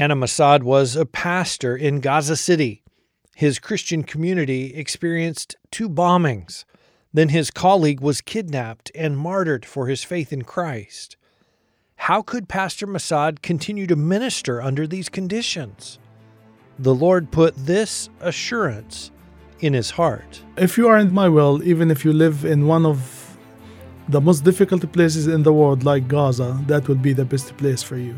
Hanna Massad was a pastor in Gaza City. His Christian community experienced two bombings. Then his colleague was kidnapped and martyred for his faith in Christ. How could Pastor Massad continue to minister under these conditions? The Lord put this assurance in his heart. If you are in my will, even if you live in one of the most difficult places in the world, like Gaza, that would be the best place for you.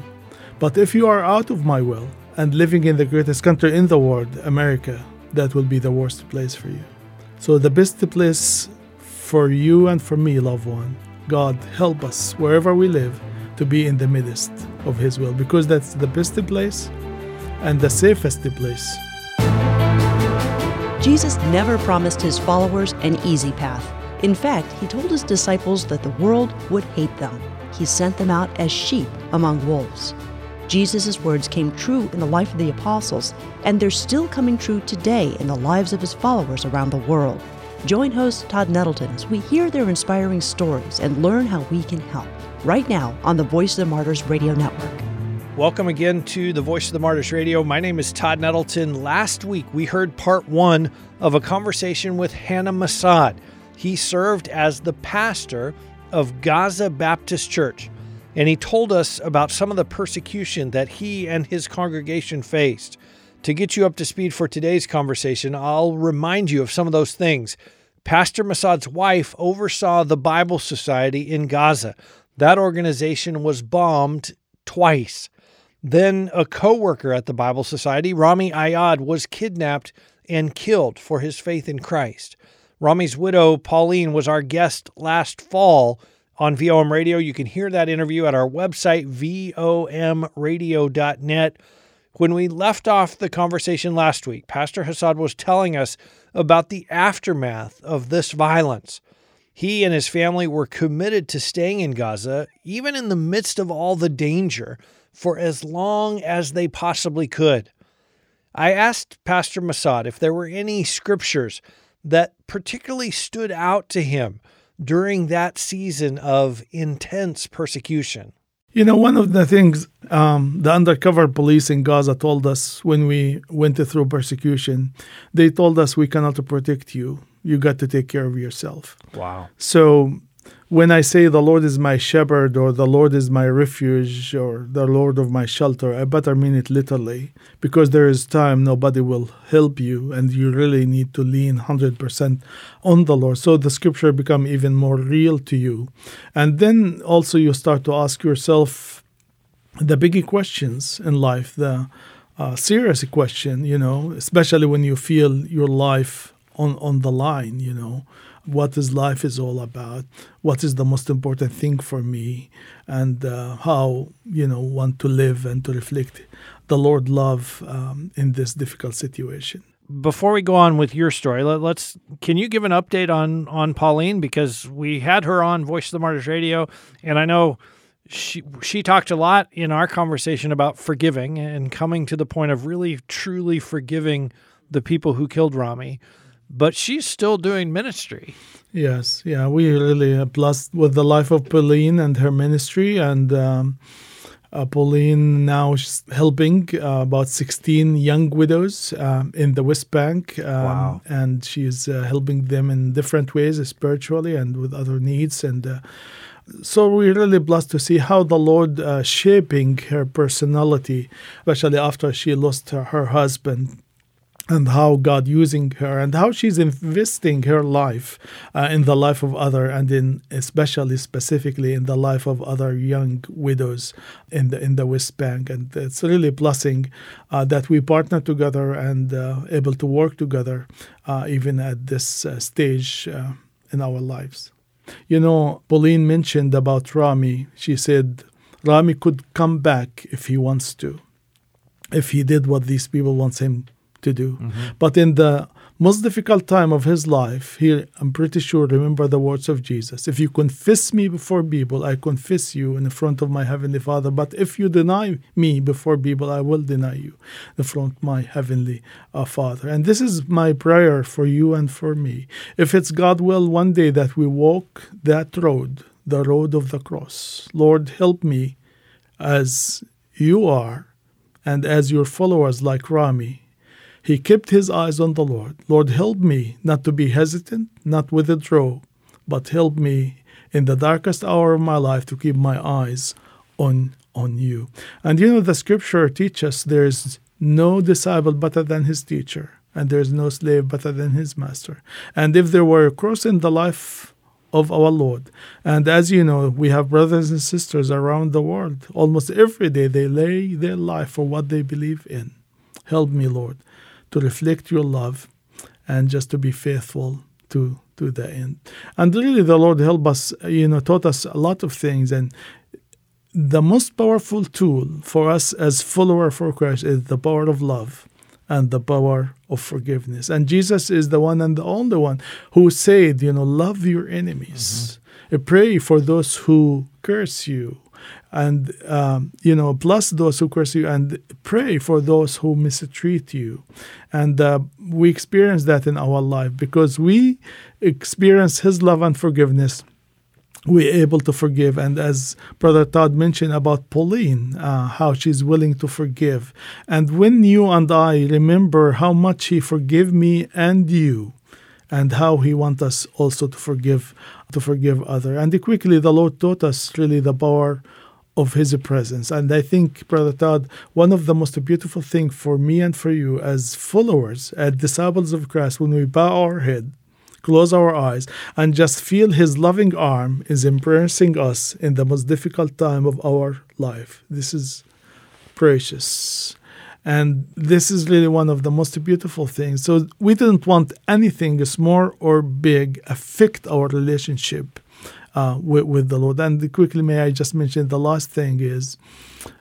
But if you are out of my will and living in the greatest country in the world, America, that will be the worst place for you. So, the best place for you and for me, loved one, God, help us wherever we live to be in the midst of His will because that's the best place and the safest place. Jesus never promised his followers an easy path. In fact, he told his disciples that the world would hate them. He sent them out as sheep among wolves. Jesus' words came true in the life of the apostles, and they're still coming true today in the lives of his followers around the world. Join host Todd Nettleton as we hear their inspiring stories and learn how we can help. Right now on the Voice of the Martyrs Radio Network. Welcome again to the Voice of the Martyrs Radio. My name is Todd Nettleton. Last week we heard part one of a conversation with Hanna Massad. He served as the pastor of Gaza Baptist Church, and he told us about some of the persecution that he and his congregation faced. To get you up to speed for today's conversation, I'll remind you of some of those things. Pastor Massad's wife oversaw the Bible Society in Gaza. That organization was bombed twice. Then a co worker at the Bible Society, Rami Ayad, was kidnapped and killed for his faith in Christ. Rami's widow, Pauline, was our guest last fall on VOM Radio. You can hear that interview at our website, vomradio.net. When we left off the conversation last week, Pastor Massad was telling us about the aftermath of this violence. He and his family were committed to staying in Gaza, even in the midst of all the danger for as long as they possibly could. I asked Pastor Massad if there were any scriptures that particularly stood out to him during that season of intense persecution. You know, one of the things um, the undercover police in Gaza told us when we went through persecution, they told us we cannot protect you. You got to take care of yourself. Wow. So when I say the Lord is my shepherd or the Lord is my refuge or the Lord of my shelter, I better mean it literally because there is time nobody will help you and you really need to lean 100% on the Lord. So the scripture become even more real to you. And then also you start to ask yourself the big questions in life, the uh, serious question, you know, especially when you feel your life on, on the line, you know what is life is all about, what is the most important thing for me, and uh, how you know want to live and to reflect the Lord love um, in this difficult situation. Before we go on with your story, let, us can you give an update on on Pauline because we had her on Voice of the Martyrs Radio, and I know she she talked a lot in our conversation about forgiving and coming to the point of really truly forgiving the people who killed Rami but she's still doing ministry. Yes, yeah, we really are blessed with the life of Pauline and her ministry, and um, uh, Pauline now is helping uh, about 16 young widows uh, in the West Bank, um, wow. and she is uh, helping them in different ways, spiritually and with other needs, and uh, so we're really blessed to see how the Lord uh, shaping her personality, especially after she lost her, her husband and how God using her and how she's investing her life uh, in the life of other and in especially specifically in the life of other young widows in the in the West Bank and it's really a blessing uh, that we partner together and uh, able to work together uh, even at this uh, stage uh, in our lives. You know, Pauline mentioned about Rami. She said Rami could come back if he wants to, if he did what these people want him to do. Mm-hmm. But in the most difficult time of his life, he, I'm pretty sure, remember the words of Jesus. If you confess me before people, I confess you in the front of my heavenly Father. But if you deny me before people, I will deny you in front of my heavenly uh, Father. And this is my prayer for you and for me. If it's God will one day that we walk that road, the road of the cross, Lord, help me as you are and as your followers like Rami. He kept his eyes on the Lord. Lord, help me not to be hesitant, not withdraw, but help me in the darkest hour of my life to keep my eyes on on you. And you know the scripture teaches there's no disciple better than his teacher, and there's no slave better than his master. And if there were a cross in the life of our Lord, and as you know, we have brothers and sisters around the world, almost every day they lay their life for what they believe in. Help me, Lord, to reflect your love and just to be faithful to to the end. And really the Lord helped us, you know, taught us a lot of things and the most powerful tool for us as follower for Christ is the power of love and the power of forgiveness. And Jesus is the one and the only one who said, you know, love your enemies. Mm-hmm. Pray for those who curse you. And, um, you know, bless those who curse you and pray for those who mistreat you. And uh, we experience that in our life because we experience His love and forgiveness we're able to forgive. And as Brother Todd mentioned about Pauline, uh, how she's willing to forgive. And when you and I remember how much He forgave me and you, and how He wants us also to forgive, to forgive other. And quickly, the Lord taught us really the power of His presence. And I think, Brother Todd, one of the most beautiful things for me and for you as followers, as disciples of Christ, when we bow our head close our eyes, and just feel His loving arm is embracing us in the most difficult time of our life. This is precious. And this is really one of the most beautiful things. So we didn't want anything small or big affect our relationship uh, with, with the Lord. And quickly, may I just mention the last thing is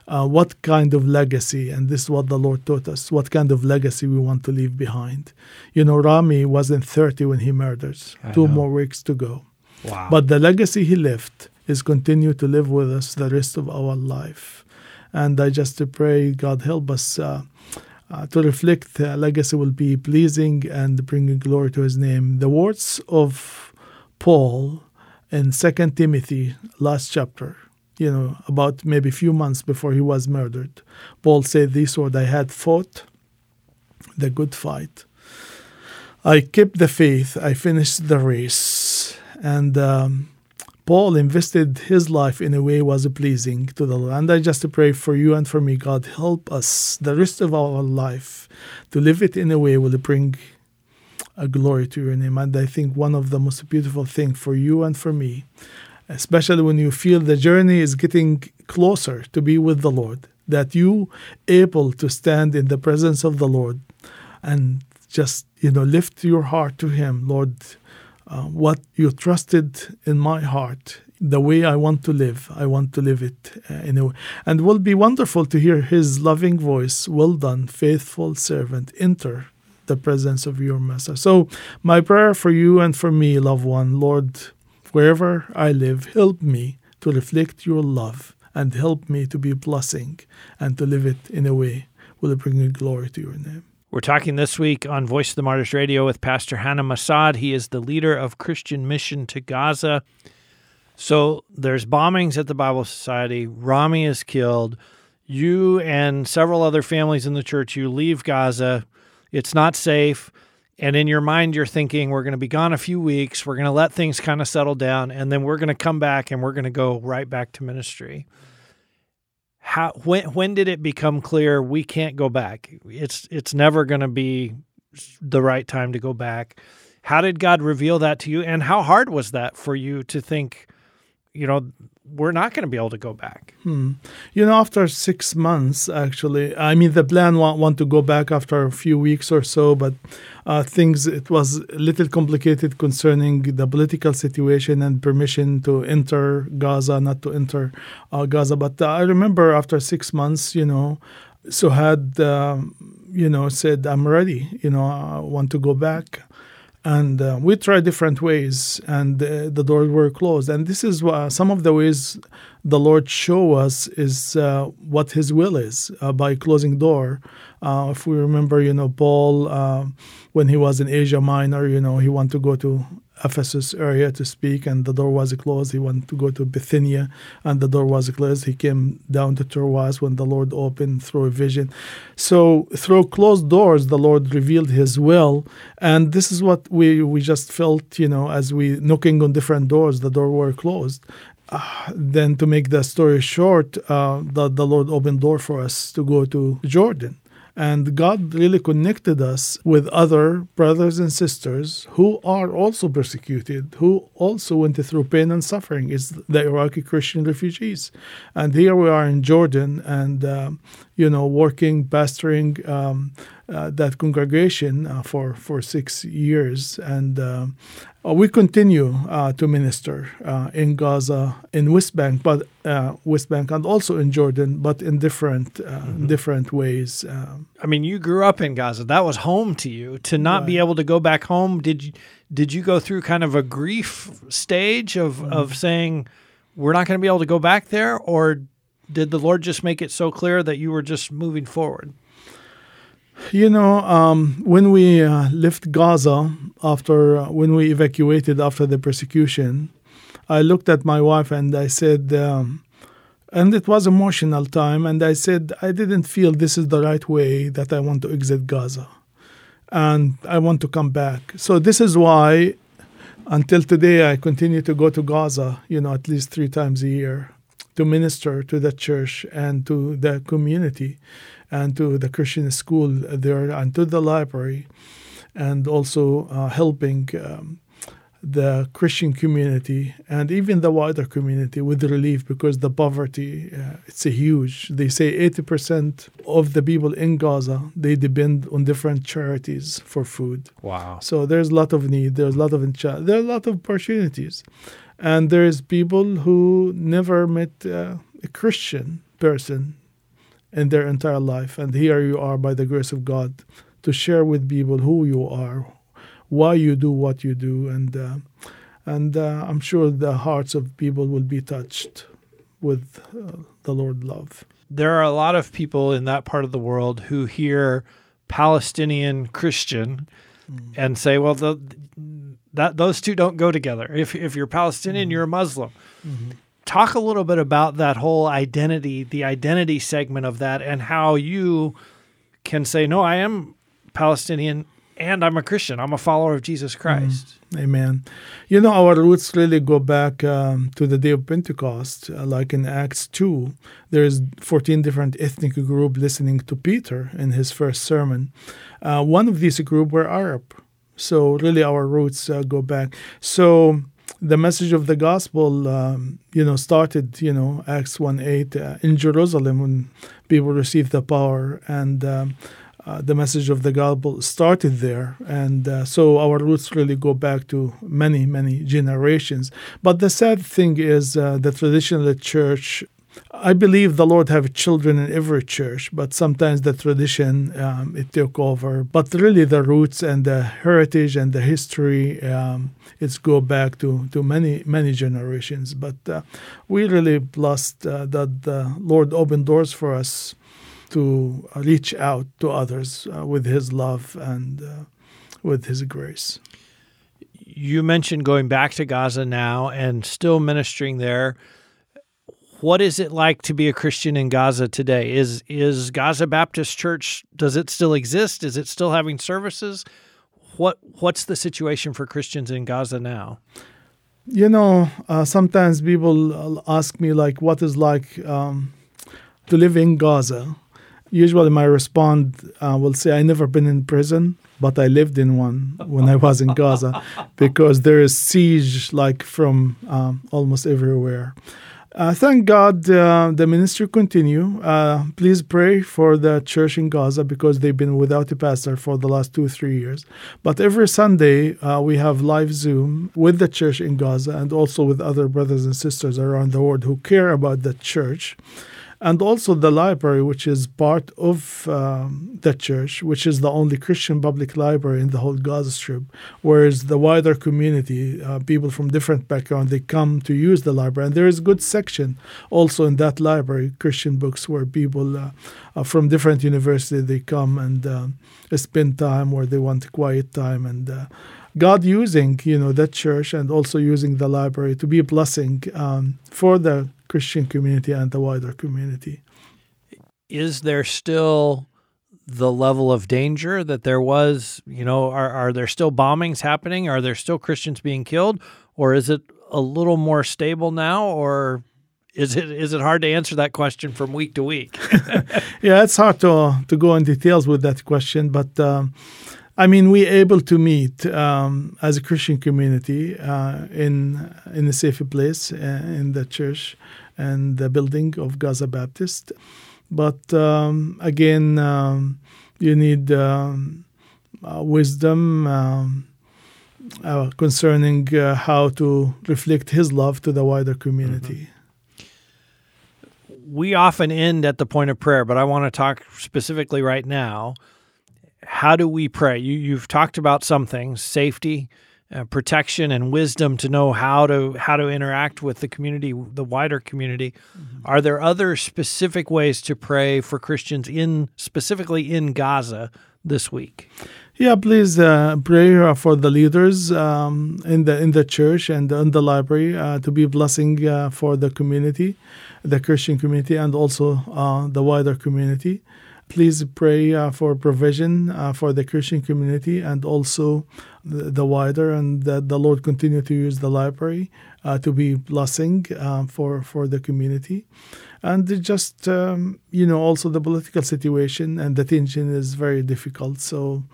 uh, what kind of legacy, and this is what the Lord taught us, what kind of legacy we want to leave behind. You know, Rami wasn't 30 when he murders, I two know. more weeks to go. Wow. But the legacy he left is continue to live with us the rest of our life. And I just pray God help us uh, uh, to reflect the legacy will be pleasing and bringing glory to his name. The words of Paul in Second Timothy, last chapter, you know, about maybe a few months before he was murdered. Paul said this word I had fought the good fight. I kept the faith, I finished the race. And um, Paul invested his life in a way was pleasing to the Lord. And I just pray for you and for me, God, help us the rest of our life to live it in a way will bring a glory to your name. And I think one of the most beautiful things for you and for me especially when you feel the journey is getting closer to be with the Lord, that you able to stand in the presence of the Lord and just you know lift your heart to Him, Lord. Uh, what you trusted in my heart, the way I want to live, I want to live it uh, in a way. And will be wonderful to hear His loving voice. Well done, faithful servant. Enter the presence of your Master. So, my prayer for you and for me, loved one, Lord Wherever I live, help me to reflect your love and help me to be a blessing and to live it in a way will bring glory to your name. We're talking this week on Voice of the Martyrs Radio with Pastor Hanna Massad. He is the leader of Christian Mission to Gaza. So there's bombings at the Bible Society. Rami is killed. You and several other families in the church, you leave Gaza. It's not safe and in your mind you're thinking we're going to be gone a few weeks we're going to let things kind of settle down and then we're going to come back and we're going to go right back to ministry how when when did it become clear we can't go back? It's it's never going to be the right time to go back. How did god reveal that to you? And how hard was that for you to think you know we're not going to be able to go back. Hmm. You know, after six months, actually, I mean, the plan want, want to go back after a few weeks or so, but uh, things, it was a little complicated concerning the political situation and permission to enter Gaza, not to enter uh, Gaza. But uh, I remember after six months, you know, Suhad, um, you know, said, I'm ready, you know, I want to go back and uh, we tried different ways and uh, the doors were closed and this is uh, some of the ways the Lord show us is uh, what His will is uh, by closing door. Uh, if we remember, you know, Paul, when he was in Asia Minor, you know, he wanted to go to Ephesus area to speak, and the door was closed. He wanted to go to Bithynia, and the door was closed. He came down to Troas when the Lord opened through a vision. So through closed doors, the Lord revealed His will, and this is what we we just felt, you know, as we knocking on different doors, the door were closed. Uh, then to make the story short, uh, the, the Lord opened door for us to go to Jordan. And God really connected us with other brothers and sisters who are also persecuted, who also went through pain and suffering. It's the Iraqi Christian refugees. And here we are in Jordan and, uh, you know, working, pastoring um, that congregation uh, for, for six years. And uh, uh, we continue uh, to minister uh, in Gaza, in West Bank, but uh, West Bank, and also in Jordan, but in different uh, Mm-hmm. different ways. Um, I mean, you grew up in Gaza. That was home to you. To not be able to go back home, did you did you go through kind of a grief stage of Mm-hmm. of saying we're not going to be able to go back there, or did the Lord just make it so clear that you were just moving forward? You know, um, when we uh, left Gaza after uh, when we evacuated after the persecution, I looked at my wife and I said. Um, and it was emotional time and i said i didn't feel this is the right way that i want to exit gaza and i want to come back so this is why until today i continue to go to gaza you know at least three times a year to minister to the church and to the community and to the christian school there and to the library and also uh, helping um, the Christian community and even the wider community with relief because the poverty uh, it's a huge. They say 80% of the people in Gaza they depend on different charities for food. Wow. So there's a lot of need. There's a lot of there are a lot of opportunities, and there's people who never met uh, a Christian person in their entire life, and here you are by the grace of God to share with people who you are, why you do what you do, and uh, and uh, I'm sure the hearts of people will be touched with uh, the Lord love. There are a lot of people in that part of the world who hear Palestinian Christian and say, "Well, the, that those two don't go together. If if you're Palestinian, you're a Muslim." Talk a little bit about that whole identity, the identity segment of that, and how you can say, "No, I am Palestinian and I'm a Christian. I'm a follower of Jesus Christ." Amen. You know, our roots really go back um, to the day of Pentecost. Uh, like in Acts 2, there's 14 different ethnic groups listening to Peter in his first sermon. Uh, one of these groups were Arab. So, really, our roots uh, go back. So, the message of the gospel, um, you know, started, you know, Acts 1 8 uh, in Jerusalem when people received the power. And um, uh, the message of the gospel started there. And uh, so our roots really go back to many, many generations. But the sad thing is uh, the traditional church. I believe the Lord have children in every church, but sometimes the tradition um, it took over. But really, the roots and the heritage and the history um, it's go back to, to many many generations. But uh, we really blessed uh, that the Lord opened doors for us to reach out to others uh, with His love and uh, with His grace. You mentioned going back to Gaza now and still ministering there. What is it like to be a Christian in Gaza today? Is is Gaza Baptist Church does it still exist? Is it still having services? What what's the situation for Christians in Gaza now? You know, uh, sometimes people uh, ask me like, "What is like um, to live in Gaza?" Usually, my response uh, will say, "I never been in prison, but I lived in one when I was in Gaza, because there is siege like from um, almost everywhere." Uh, thank God uh, the ministry continue. Uh, please pray for the church in Gaza because they've been without a pastor for the last two three years. But every Sunday uh, we have live Zoom with the church in Gaza and also with other brothers and sisters around the world who care about the church. And also the library, which is part of um, the church, which is the only Christian public library in the whole Gaza Strip. Whereas the wider community, uh, people from different backgrounds, they come to use the library, and there is good section also in that library, Christian books, where people uh, uh, from different universities they come and uh, spend time where they want quiet time and. Uh, God using, you know, that church and also using the library to be a blessing um, for the Christian community and the wider community. Is there still the level of danger that there was? You know, are, are there still bombings happening? Are there still Christians being killed? Or is it a little more stable now? Or is it is it hard to answer that question from week to week? yeah, it's hard to to go in details with that question, but um, I mean, we're able to meet um, as a Christian community uh, in in a safe place uh, in the church and the building of Gaza Baptist. But um, again, um, you need um, uh, wisdom um, uh, concerning uh, how to reflect His love to the wider community. Mm-hmm. We often end at the point of prayer, but I want to talk specifically right now how do we pray? You, you've talked about some things, safety, uh, protection, and wisdom to know how to how to interact with the community, the wider community. Mm-hmm. Are there other specific ways to pray for Christians in specifically in Gaza this week? Yeah, please uh, pray for the leaders um, in the in the church and in the library uh, to be a blessing uh, for the community, the Christian community, and also uh, the wider community please pray uh, for provision uh, for the Christian community and also the, the wider, and that the Lord continue to use the library uh, to be blessing uh, for for the community, and just um, you know also the political situation and the tension is very difficult. So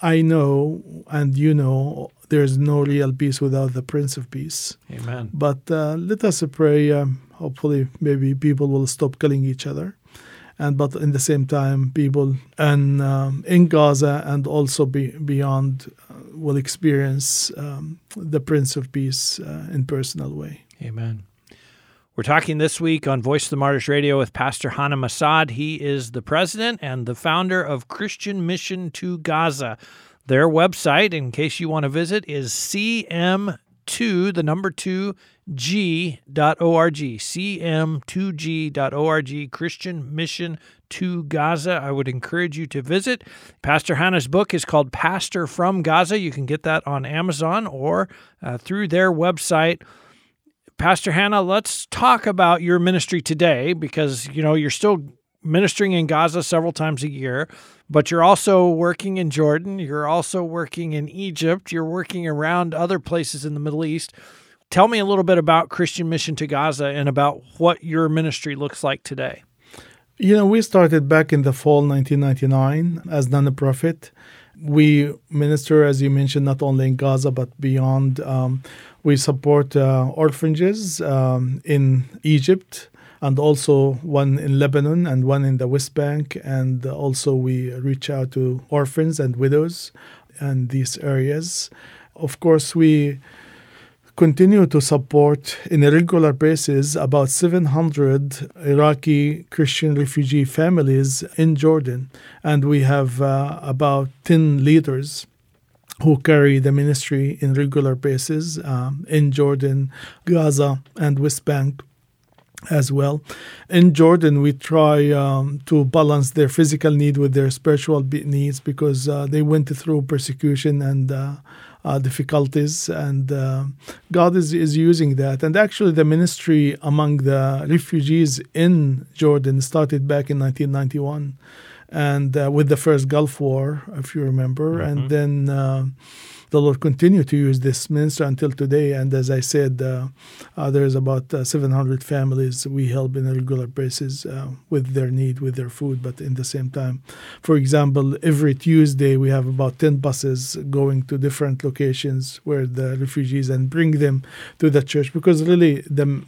I know and you know there's no real peace without the Prince of Peace. Amen. But uh, let us pray. Um, hopefully, maybe people will stop killing each other and but in the same time, people and um, in Gaza and also be, beyond will experience um, the Prince of Peace uh, in personal way. Amen. We're talking this week on Voice of the Martyrs Radio with Pastor Hanna Massad. He is the president and the founder of Christian Mission to Gaza. Their website, in case you want to visit, is cm2, the number 2, g.org, cm2g.org, Christian Mission to Gaza. I would encourage you to visit. Pastor Hanna's book is called Pastor from Gaza. You can get that on Amazon or uh, through their website. Pastor Hanna, let's talk about your ministry today because, you know, you're still ministering in Gaza several times a year, but you're also working in Jordan, you're also working in Egypt, you're working around other places in the Middle East. Tell me a little bit about Christian Mission to Gaza and about what your ministry looks like today. You know, we started back in the fall 1999 as non-profit. We minister, as you mentioned, not only in Gaza but beyond. Um, we support uh, orphanages um, in Egypt and also one in Lebanon and one in the West Bank. And also, we reach out to orphans and widows in these areas. Of course, we continue to support in a regular basis about 700 Iraqi Christian refugee families in Jordan. And we have uh, about 10 leaders who carry the ministry in regular basis um, in Jordan, Gaza, and West Bank as well. In Jordan, we try um, to balance their physical need with their spiritual needs because uh, they went through persecution and uh, uh, difficulties, and uh, God is, is using that. And actually, the ministry among the refugees in Jordan started back in 1991, and uh, with the first Gulf War, if you remember, mm-hmm. and then uh, the Lord continue to use this ministry until today. And as I said, uh, uh, there's about uh, 700 families we help in a regular basis with their need, with their food. But in the same time, for example, every Tuesday we have about 10 buses going to different locations where the refugees and bring them to the church because really the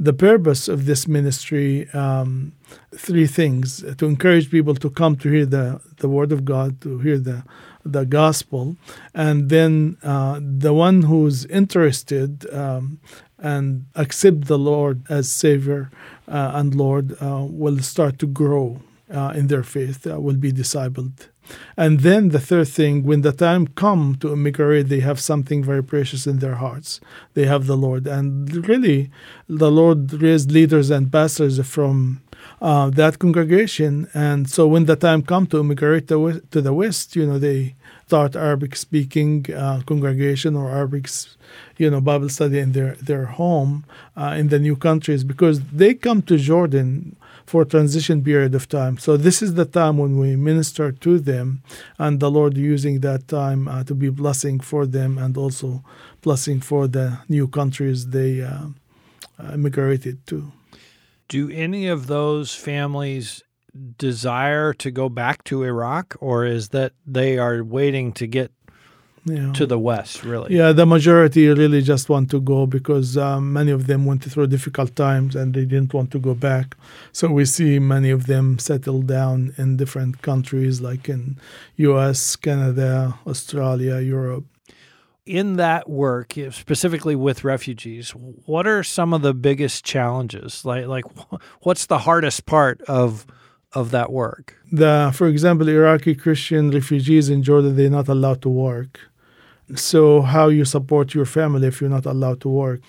the purpose of this ministry um, three things to encourage people to come to hear the, the word of god to hear the the gospel, and then uh, the one who's interested um, and accept the Lord as Savior uh, and Lord uh, will start to grow uh, in their faith, uh, will be discipled. And then the third thing, when the time come to immigrate, they have something very precious in their hearts. They have the Lord, and really, the Lord raised leaders and pastors from uh, that congregation. And so when the time come to immigrate to, the West, you know, they start Arabic speaking uh, congregation or Arabic, you know, Bible study in their, their home uh, in the new countries because they come to Jordan for a transition period of time. So this is the time when we minister to them, and the Lord using that time uh, to be blessing for them and also blessing for the new countries they uh, immigrated to. Do any of those families desire to go back to Iraq, or is that they are waiting to get yeah. to the west, really. Yeah, the majority really just want to go because um, many of them went through difficult times and they didn't want to go back. So we see many of them settle down in different countries like in U.S., Canada, Australia, Europe. In that work, specifically with refugees, what are some of the biggest challenges? Like, like what's the hardest part of of that work? The, for example, Iraqi Christian refugees in Jordan, they're not allowed to work. So how you support your family if you're not allowed to work?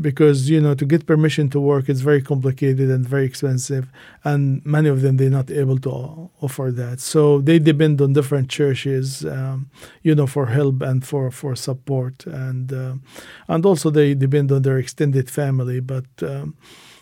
Because you know to get permission to work is very complicated and very expensive, and many of them they're not able to offer that. So they depend on different churches, um, you know, for help and for for support, and uh, and also they depend on their extended family, but. Um,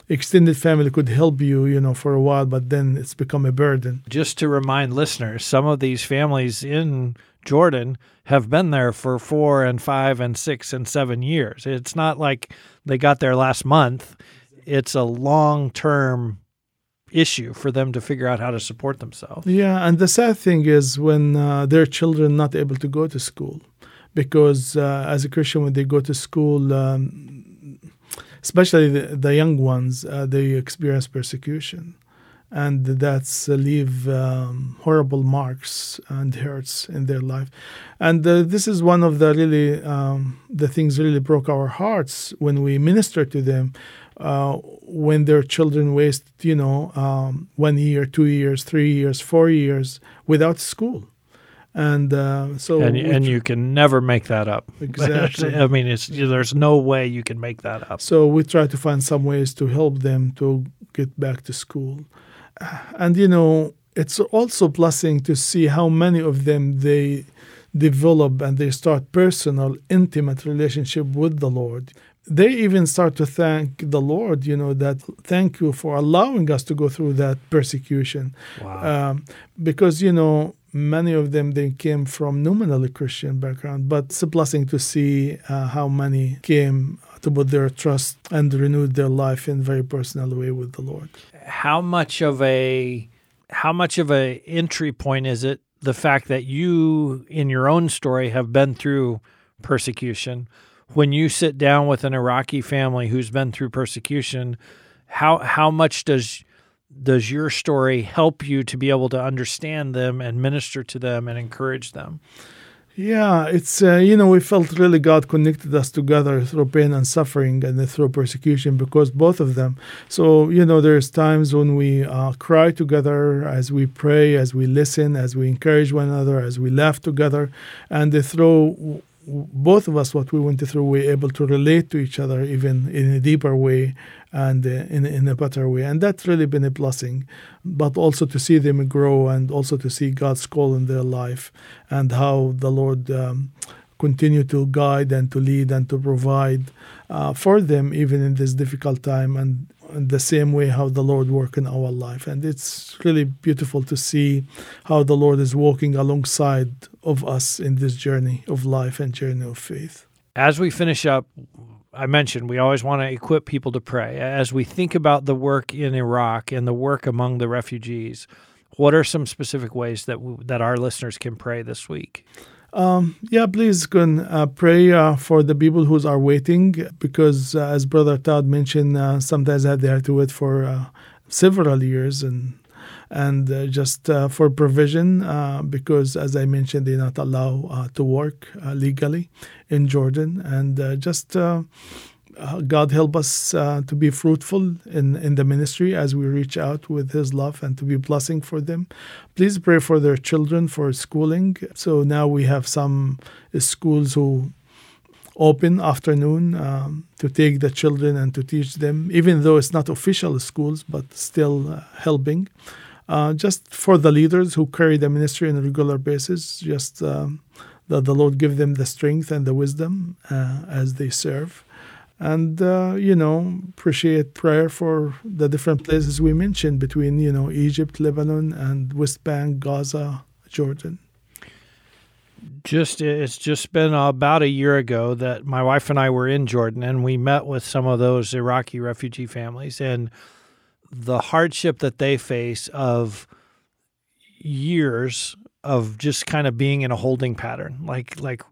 extended family could help you, you know, for a while, but then it's become a burden. Just to remind listeners, some of these families in Jordan have been there for four and five and six and seven years. It's not like they got there last month. It's a long term issue for them to figure out how to support themselves. Yeah, and the sad thing is when uh, their children not able to go to school, because uh, as a Christian, when they go to school, um, especially the, the, young ones, uh, they experience persecution and that's uh, leave um, horrible marks and hurts in their life. And uh, this is one of the really um, the things really broke our hearts when we minister to them uh, when their children waste you know um, one year two years three years four years without school. And uh, so and, and you can never make that up. Exactly. I mean it's there's no way you can make that up. So we try to find some ways to help them to get back to school and you know it's also blessing to see how many of them they develop and they start personal intimate relationship with the lord. They even start to thank the lord you know that thank you for allowing us to go through that persecution. Wow. um, because you know many of them they came from nominally christian background but it's a blessing to see uh, how many came to put their trust and renewed their life in a very personal way with the lord how much of a how much of a entry point is it the fact that you in your own story have been through persecution? When you sit down with an Iraqi family who's been through persecution how how much does does your story help you to be able to understand them and minister to them and encourage them yeah, it's uh, you know we felt really God connected us together through pain and suffering and through persecution because both of them. So you know there's times when we uh, cry together as we pray, as we listen, as we encourage one another, as we laugh together, and through both of us what we went through we're able to relate to each other even in a deeper way and uh, in, in a better way. And that's really been a blessing. But also to see them grow and also to see god's call in their life and how the lord um, continue to guide and to lead and to provide uh, for them even in this difficult time. And the same way how the Lord work in our life. And it's really beautiful to see how the Lord is walking alongside of us in this journey of life and journey of faith. As we finish up, I mentioned we always want to equip people to pray. As we think about the work in Iraq and the work among the refugees, what are some specific ways that that our listeners can pray this week? Um, yeah, please can uh, pray uh, for the people who are waiting because, uh, as Brother Todd mentioned, uh, sometimes they have to wait for uh, several years and and uh, just for provision because, as I mentioned, they're not allowed to work legally in Jordan. And just God help us uh, to be fruitful in, in the ministry as we reach out with His love and to be blessing for them. Please pray for their children for schooling. So now we have some schools who open afternoon um, to take the children and to teach them, even though it's not official schools, but still uh, helping. Uh, just for the leaders who carry the ministry on a regular basis, just um, that the Lord give them the strength and the wisdom uh, as they serve. And, uh, you know, appreciate prayer for the different places we mentioned between, you know, Egypt, Lebanon, and West Bank, Gaza, Jordan. Just it's just been about a year ago that my wife and I were in Jordan and we met with some of those Iraqi refugee families and the hardship that they face of years of just kind of being in a holding pattern like like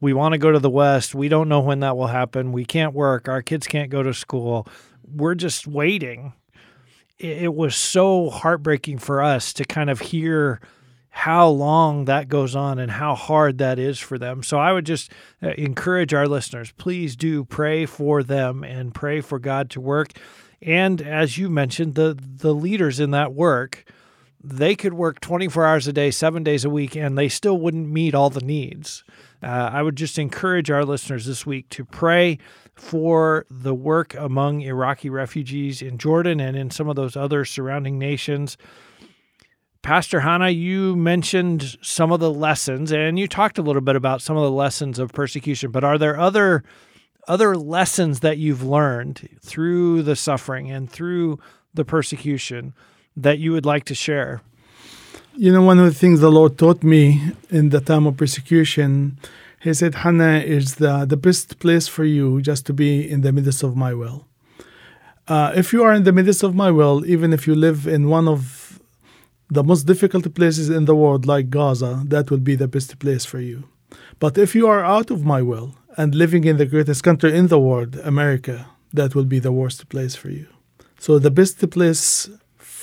we want to go to the west. We don't know when that will happen. We can't work. Our kids can't go to school. We're just waiting. It, was so heartbreaking for us to kind of hear how long that goes on and how hard that is for them. So I would just uh, encourage our listeners, please do pray for them and pray for God to work. And as you mentioned, the the leaders in that work, they could work 24 hours a day, 7 days a week and they still wouldn't meet all the needs. Uh, I would just encourage our listeners this week to pray for the work among Iraqi refugees in Jordan and in some of those other surrounding nations. Pastor Hanna, you mentioned some of the lessons and you talked a little bit about some of the lessons of persecution, but are there other other lessons that you've learned through the suffering and through the persecution that you would like to share? You know, one of the things the Lord taught me in the time of persecution, He said, Hanna, is the, the best place for you just to be in the midst of my will. Uh, if you are in the midst of my will, even if you live in one of the most difficult places in the world, like Gaza, that will be the best place for you. But if you are out of my will and living in the greatest country in the world, America, that will be the worst place for you. So, the best place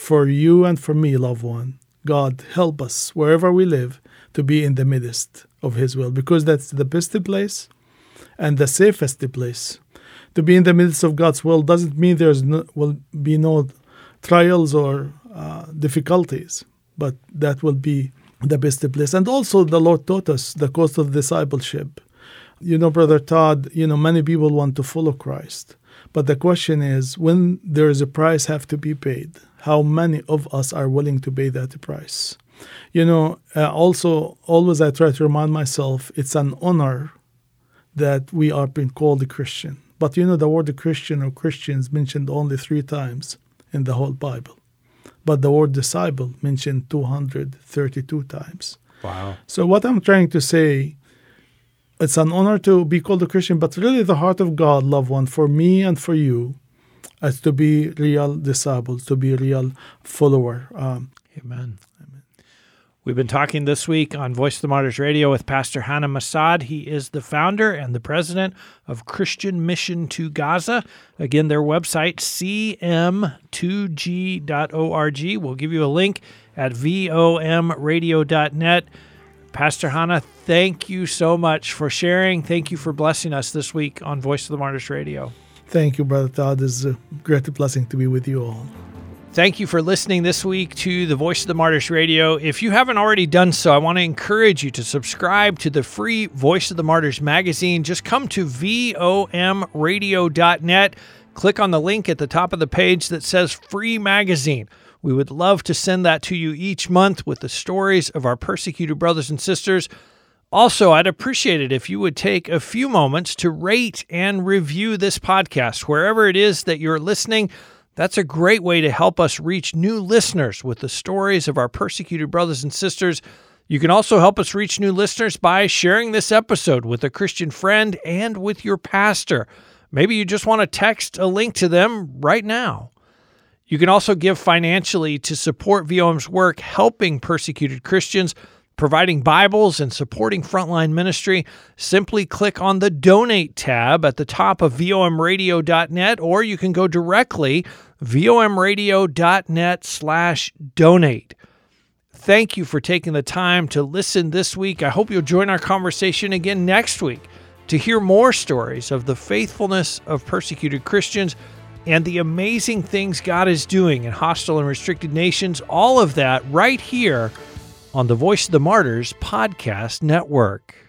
for you and for me, loved one, God, help us wherever we live to be in the midst of His will, because that's the best place and the safest place. To be in the midst of God's will doesn't mean there no, will be no trials or uh, difficulties, but that will be the best place. And also, the Lord taught us the cost of discipleship. You know, Brother Todd, you know, many people want to follow Christ. But the question is when there is a price have to be paid, how many of us are willing to pay that price? You know, uh, also, always I try to remind myself it's an honor that we are being called a Christian. But you know, the word Christian or Christians mentioned only three times in the whole Bible but the word disciple mentioned 232 times. Wow. So what I'm trying to say, it's an honor to be called a Christian, but really the heart of God, loved one, for me and for you, is to be real disciples, to be real follower. Um, Amen. We've been talking this week on Voice of the Martyrs Radio with Pastor Hanna Massad. He is the founder and the president of Christian Mission to Gaza. Again, their website, cm2g.org. We'll give you a link at vomradio.net. Pastor Hanna, thank you so much for sharing. Thank you for blessing us this week on Voice of the Martyrs Radio. Thank you, Brother Todd. It's a great blessing to be with you all. Thank you for listening this week to the Voice of the Martyrs Radio. If you haven't already done so, I want to encourage you to subscribe to the free Voice of the Martyrs magazine. Just come to vomradio.net, click on the link at the top of the page that says free magazine. We would love to send that to you each month with the stories of our persecuted brothers and sisters. Also, I'd appreciate it if you would take a few moments to rate and review this podcast wherever it is that you're listening. That's a great way to help us reach new listeners with the stories of our persecuted brothers and sisters. You can also help us reach new listeners by sharing this episode with a Christian friend and with your pastor. Maybe you just want to text a link to them right now. You can also give financially to support VOM's work helping persecuted Christians providing Bibles and supporting frontline ministry, simply click on the donate tab at the top of vomradio.net or you can go directly vomradio.net slash donate. Thank you for taking the time to listen this week. I hope you'll join our conversation again next week To hear more stories of the faithfulness of persecuted Christians and the amazing things God is doing in hostile and restricted nations, all of that right here on the Voice of the Martyrs podcast network.